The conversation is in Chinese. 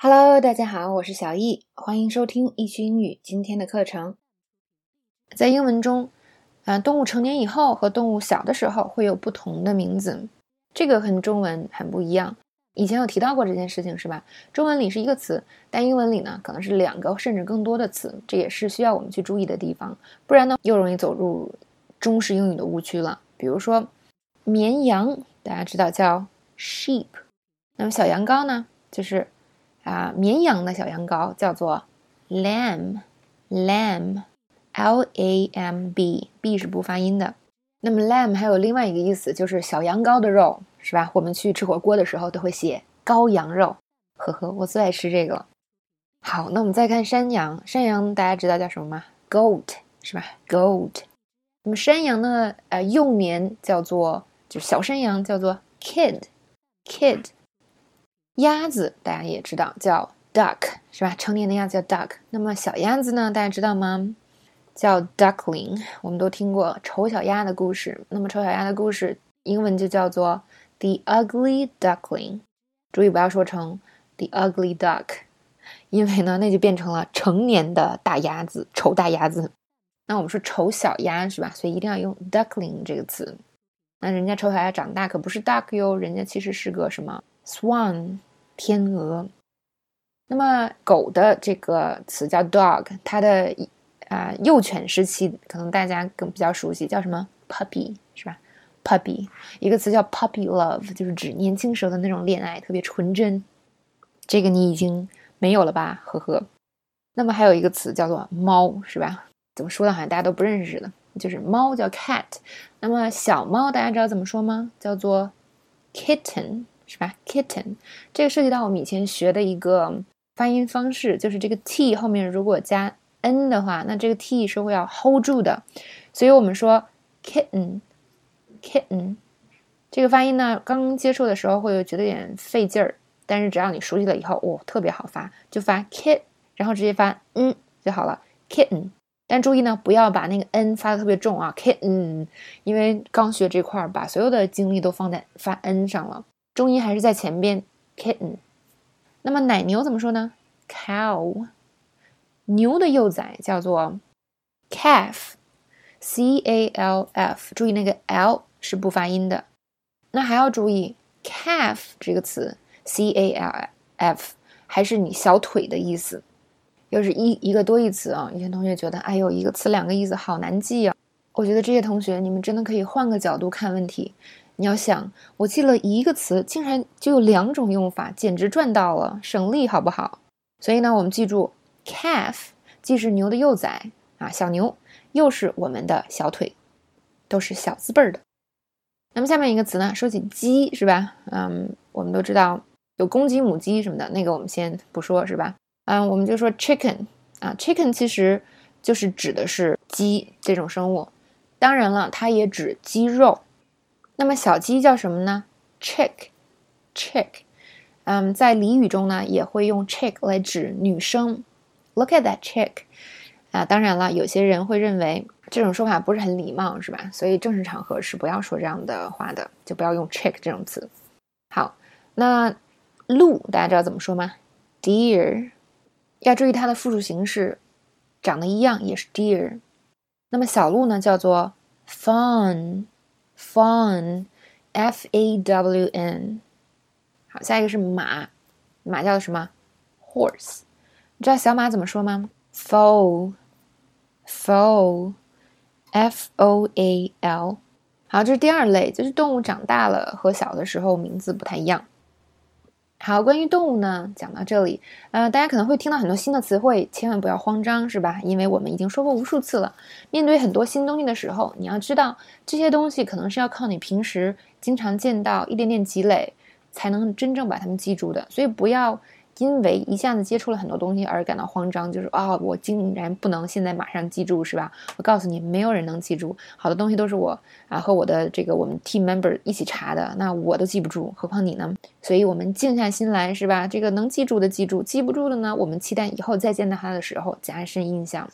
Hello，大家好，我是小易，欢迎收听易趣英语今天的课程。在英文中，啊，动物成年以后和动物小的时候会有不同的名字，这个和中文很不一样。以前有提到过这件事情是吧？中文里是一个词，但英文里呢可能是两个甚至更多的词，这也是需要我们去注意的地方，不然呢又容易走入中式英语的误区了。比如说，绵羊大家知道叫 sheep，那么小羊羔呢就是。啊，绵羊的小羊羔叫做 lamb，lamb，l a m b，b 是不发音的。那么 lamb 还有另外一个意思，就是小羊羔的肉，是吧？我们去吃火锅的时候都会写羔羊肉，呵呵，我最爱吃这个了。好，那我们再看山羊，山羊大家知道叫什么吗？goat 是吧？goat。那么山羊的呃幼年叫做，就是小山羊叫做 kid，kid。鸭子大家也知道叫 duck 是吧？成年的鸭子叫 duck。那么小鸭子呢？大家知道吗？叫 duckling。我们都听过丑小鸭的故事。那么丑小鸭的故事英文就叫做 the ugly duckling。注意不要说成 the ugly duck，因为呢那就变成了成年的大鸭子，丑大鸭子。那我们说丑小鸭是吧？所以一定要用 duckling 这个词。那人家丑小鸭长大可不是 duck 哟，人家其实是个什么 swan。天鹅，那么狗的这个词叫 dog，它的啊幼犬时期可能大家更比较熟悉，叫什么 puppy 是吧？puppy 一个词叫 puppy love，就是指年轻时候的那种恋爱，特别纯真。这个你已经没有了吧？呵呵。那么还有一个词叫做猫是吧？怎么说的？好像大家都不认识似的，就是猫叫 cat。那么小猫大家知道怎么说吗？叫做 kitten。是吧？Kitten，这个涉及到我们以前学的一个发音方式，就是这个 t 后面如果加 n 的话，那这个 t 是会要 hold 住的。所以我们说 kitten，kitten，这个发音呢，刚接触的时候会觉得有点费劲儿，但是只要你熟悉了以后，哦，特别好发，就发 kit，然后直接发嗯就好了，kitten。但注意呢，不要把那个 n 发的特别重啊，kitten，因为刚学这块儿，把所有的精力都放在发 n 上了。重音还是在前边，kitten。那么奶牛怎么说呢？cow。牛的幼崽叫做 calf，c a l f。注意那个 l 是不发音的。那还要注意 calf 这个词，c a l f 还是你小腿的意思，又是一一个多义词啊。有些同学觉得，哎呦，一个词两个意思好难记啊。我觉得这些同学，你们真的可以换个角度看问题。你要想，我记了一个词，竟然就有两种用法，简直赚到了，省力好不好？所以呢，我们记住，calf 既是牛的幼崽啊，小牛，又是我们的小腿，都是小字辈儿的。那么下面一个词呢，说起鸡是吧？嗯，我们都知道有公鸡、母鸡什么的，那个我们先不说，是吧？嗯，我们就说 chicken 啊，chicken 其实就是指的是鸡这种生物，当然了，它也指鸡肉。那么小鸡叫什么呢？chick，chick，嗯，在俚语中呢也会用 chick 来指女生。Look at that chick，啊，当然了，有些人会认为这种说法不是很礼貌，是吧？所以正式场合是不要说这样的话的，就不要用 chick 这种词。好，那鹿大家知道怎么说吗？Deer，要注意它的复数形式长得一样，也是 deer。那么小鹿呢，叫做 fawn。Fawn，F A W N。好，下一个是马，马叫什么？Horse。你知道小马怎么说吗？Foal，Foal，F O A L。好，这是第二类，就是动物长大了和小的时候名字不太一样。好，关于动物呢，讲到这里，呃，大家可能会听到很多新的词汇，千万不要慌张，是吧？因为我们已经说过无数次了。面对很多新东西的时候，你要知道这些东西可能是要靠你平时经常见到，一点点积累，才能真正把它们记住的。所以不要。因为一下子接触了很多东西而感到慌张，就是啊，我竟然不能现在马上记住，是吧？我告诉你，没有人能记住，好多东西都是我啊和我的这个我们 team member 一起查的，那我都记不住，何况你呢？所以我们静下心来，是吧？这个能记住的记住，记不住的呢，我们期待以后再见到他的时候加深印象。